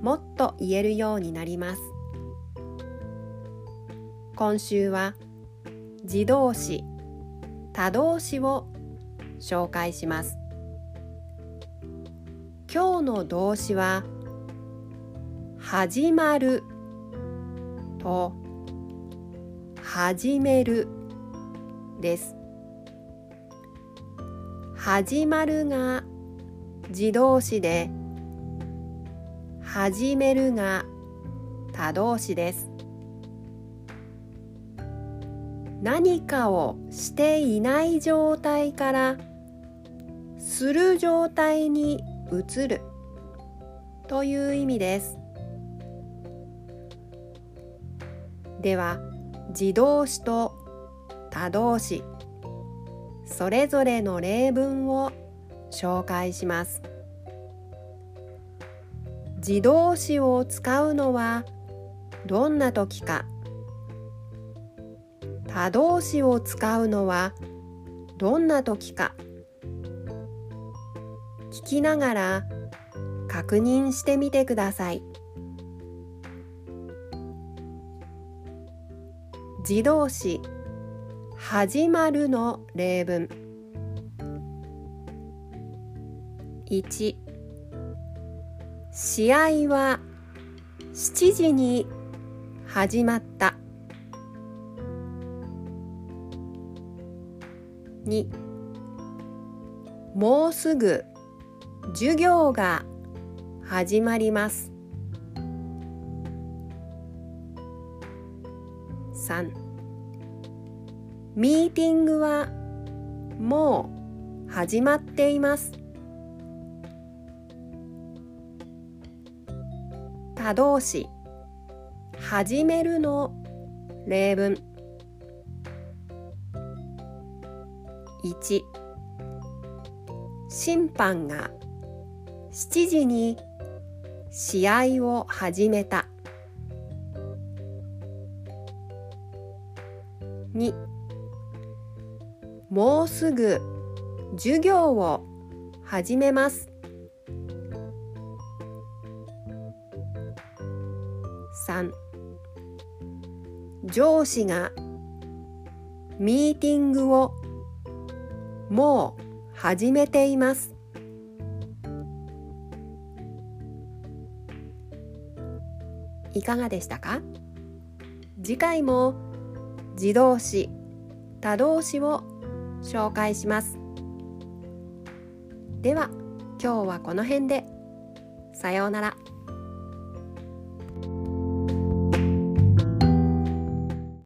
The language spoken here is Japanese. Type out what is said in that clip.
もっと言えるようになります。今週は自動詞他動詞を紹介します。今日の動詞は始まると始めるです。始まるが自動詞で始めるが他動詞です。何かをしていない状態からする状態に移る。という意味です。では自動詞と他動詞それぞれの例文を紹介します。自動詞を使うのはどんな時か。他動詞を使うのはどんな時か。聞きながら確認してみてください。自動詞始まるの例文。1試合は7時に始まった。2もうすぐ授業が始まります。3ミーティングはもう始まっています。他動詞。始めるの。例文。1審判が。7時に。試合を始めた。2もうすぐ。授業を始めます。3上司がミーティングをもう始めています。いかがでしたか？次回も自動詞他動詞を紹介します。では今日はこの辺で。さようなら。